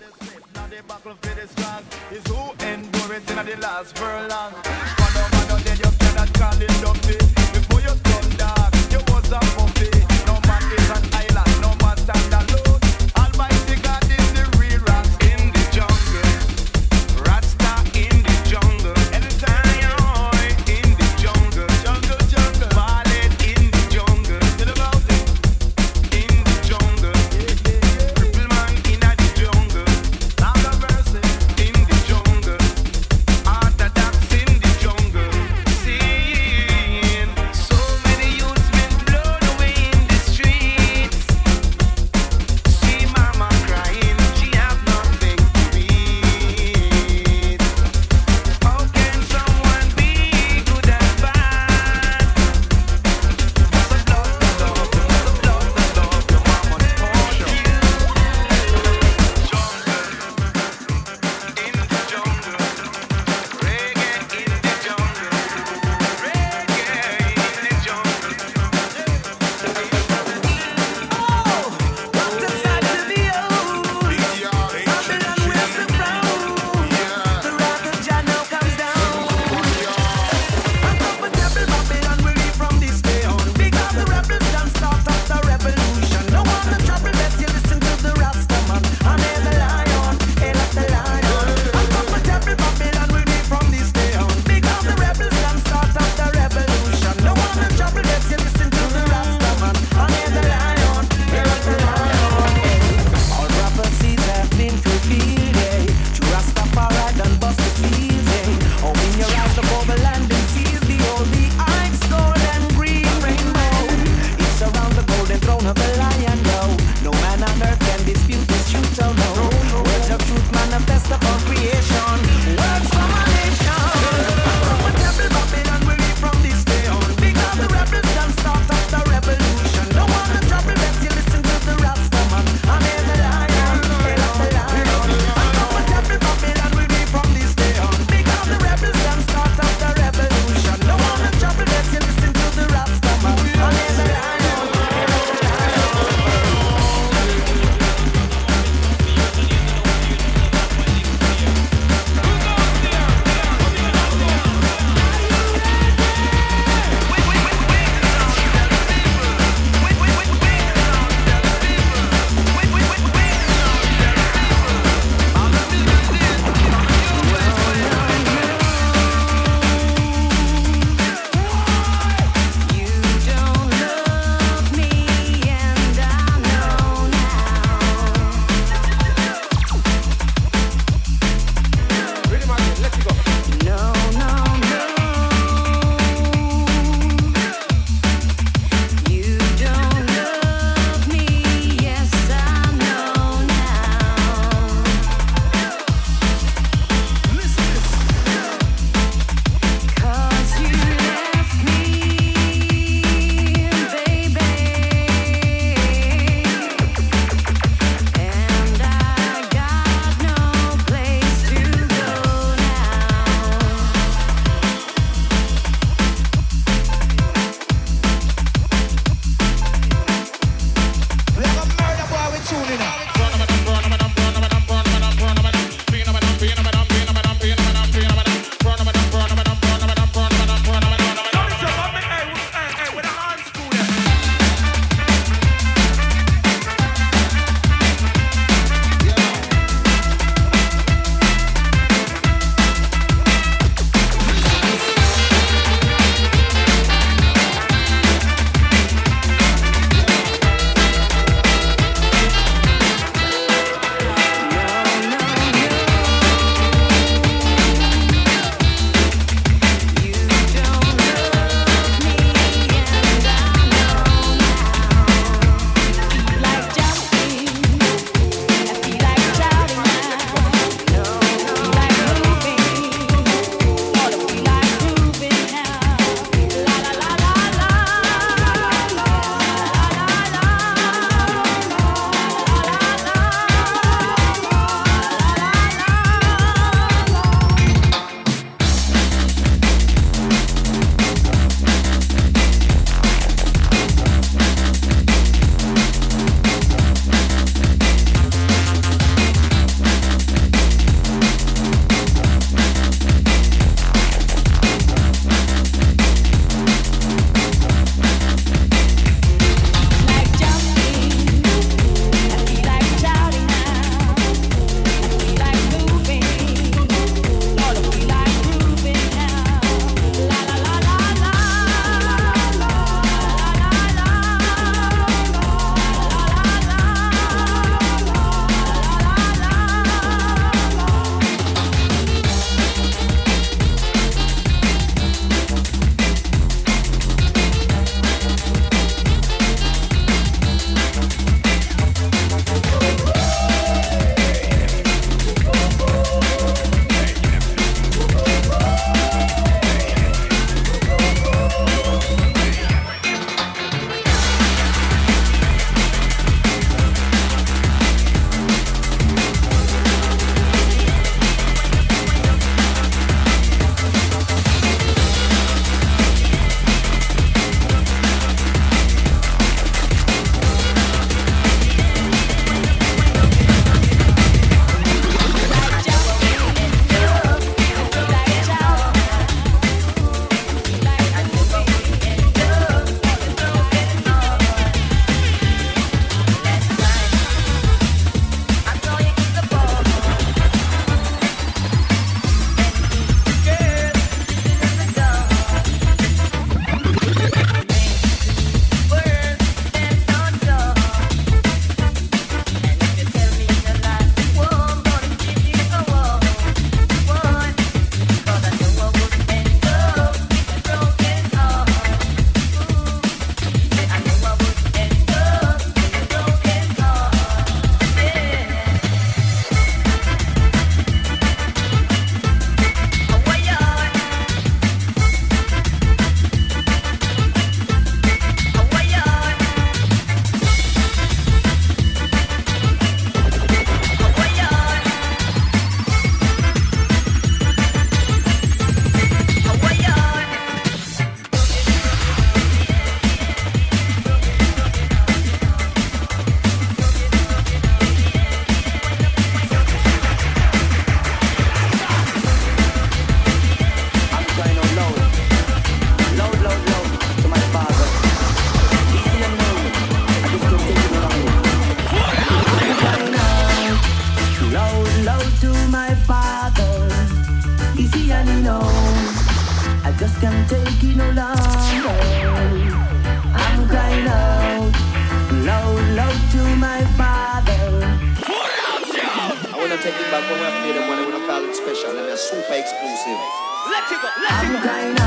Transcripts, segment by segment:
Now is who endure it in the last furlong. Man, man, call it dumpy. Before you come dark, you was a puppy. No man is an island, no man stand alone. Almighty God is the it go, let it go.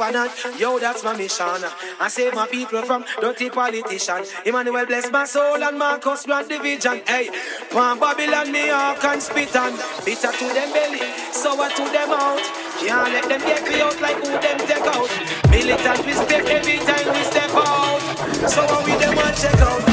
Yo, that's my mission. I save my people from dirty politician. Emmanuel bless my soul and Marcus grant division. Hey, Pan Babylon me all can spit on. Bitter to them belly, sour to them out. Can't let them get me out like who them take out. Militant we step every time we step out. So what we them want check out?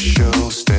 shows.